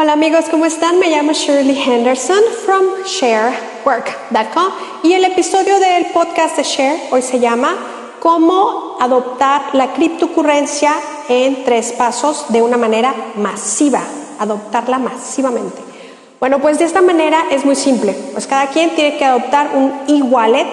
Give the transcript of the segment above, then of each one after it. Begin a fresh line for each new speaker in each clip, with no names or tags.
Hola amigos, ¿cómo están? Me llamo Shirley Henderson from sharework.com y el episodio del podcast de Share hoy se llama Cómo adoptar la criptocurrencia en tres pasos de una manera masiva, adoptarla masivamente. Bueno, pues de esta manera es muy simple, pues cada quien tiene que adoptar un e-wallet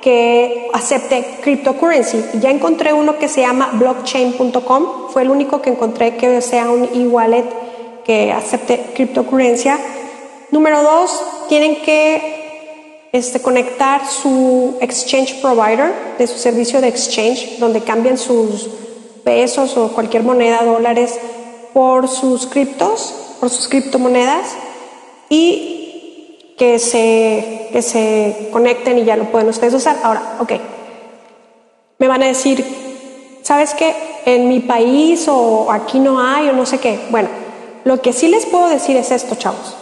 que acepte cryptocurrency. Ya encontré uno que se llama blockchain.com, fue el único que encontré que sea un e-wallet que acepte criptocurrencia. Número dos, tienen que este, conectar su exchange provider de su servicio de exchange, donde cambian sus pesos o cualquier moneda, dólares, por sus criptos, por sus criptomonedas, y que se, que se conecten y ya lo pueden ustedes usar. Ahora, ok, me van a decir, ¿sabes qué? En mi país o aquí no hay o no sé qué. Bueno, lo que sí les puedo decir es esto, chavos.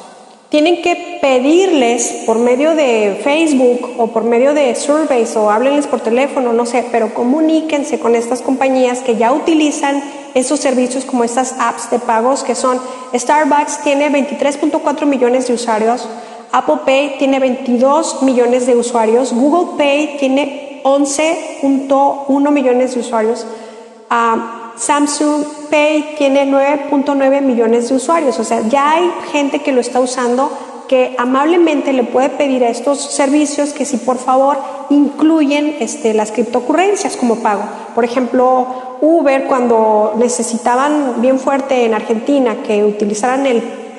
Tienen que pedirles por medio de Facebook o por medio de surveys o háblenles por teléfono, no sé, pero comuníquense con estas compañías que ya utilizan esos servicios como estas apps de pagos que son Starbucks tiene 23.4 millones de usuarios, Apple Pay tiene 22 millones de usuarios, Google Pay tiene 11.1 millones de usuarios. Ah, Samsung Pay tiene 9.9 millones de usuarios, o sea, ya hay gente que lo está usando que amablemente le puede pedir a estos servicios que si por favor incluyen este, las criptocurrencias como pago. Por ejemplo, Uber cuando necesitaban bien fuerte en Argentina que utilizaran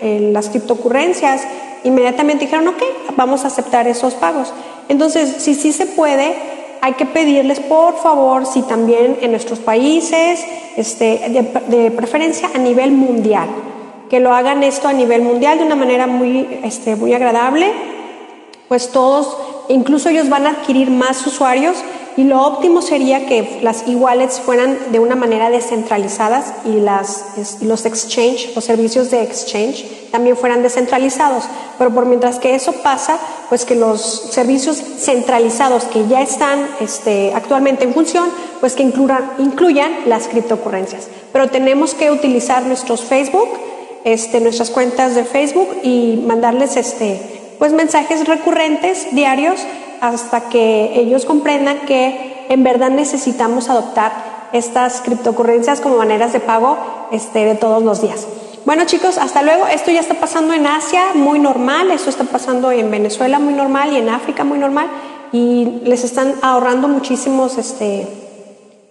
las criptocurrencias, inmediatamente dijeron, ok, vamos a aceptar esos pagos. Entonces, si sí se puede, hay que pedirles por favor si también en nuestros países, este, de, preferencia a nivel mundial, que lo hagan esto a nivel mundial de una manera muy, este, muy agradable, pues todos, incluso ellos van a adquirir más usuarios y lo óptimo sería que las e-wallets fueran de una manera descentralizadas y las, los exchange, los servicios de exchange también fueran descentralizados. Pero por mientras que eso pasa, pues que los servicios centralizados que ya están este, actualmente en función, pues que incluyan, las criptocurrencias. Pero tenemos que utilizar nuestros Facebook, este, nuestras cuentas de Facebook y mandarles este, pues mensajes recurrentes, diarios, hasta que ellos comprendan que en verdad necesitamos adoptar estas criptocurrencias como maneras de pago este, de todos los días. Bueno chicos, hasta luego. Esto ya está pasando en Asia muy normal, esto está pasando en Venezuela muy normal y en África muy normal. Y les están ahorrando muchísimos, este,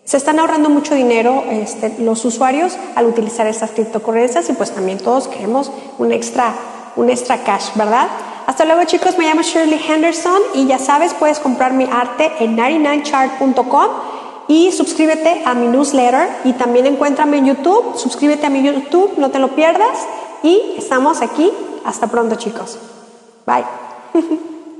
se están ahorrando mucho dinero este, los usuarios al utilizar estas criptocurrencias y pues también todos queremos un extra, un extra cash, ¿verdad? Hasta luego chicos, me llamo Shirley Henderson y ya sabes, puedes comprar mi arte en 99chart.com y suscríbete a mi newsletter y también encuéntrame en YouTube, suscríbete a mi YouTube, no te lo pierdas y estamos aquí. Hasta pronto chicos. Bye.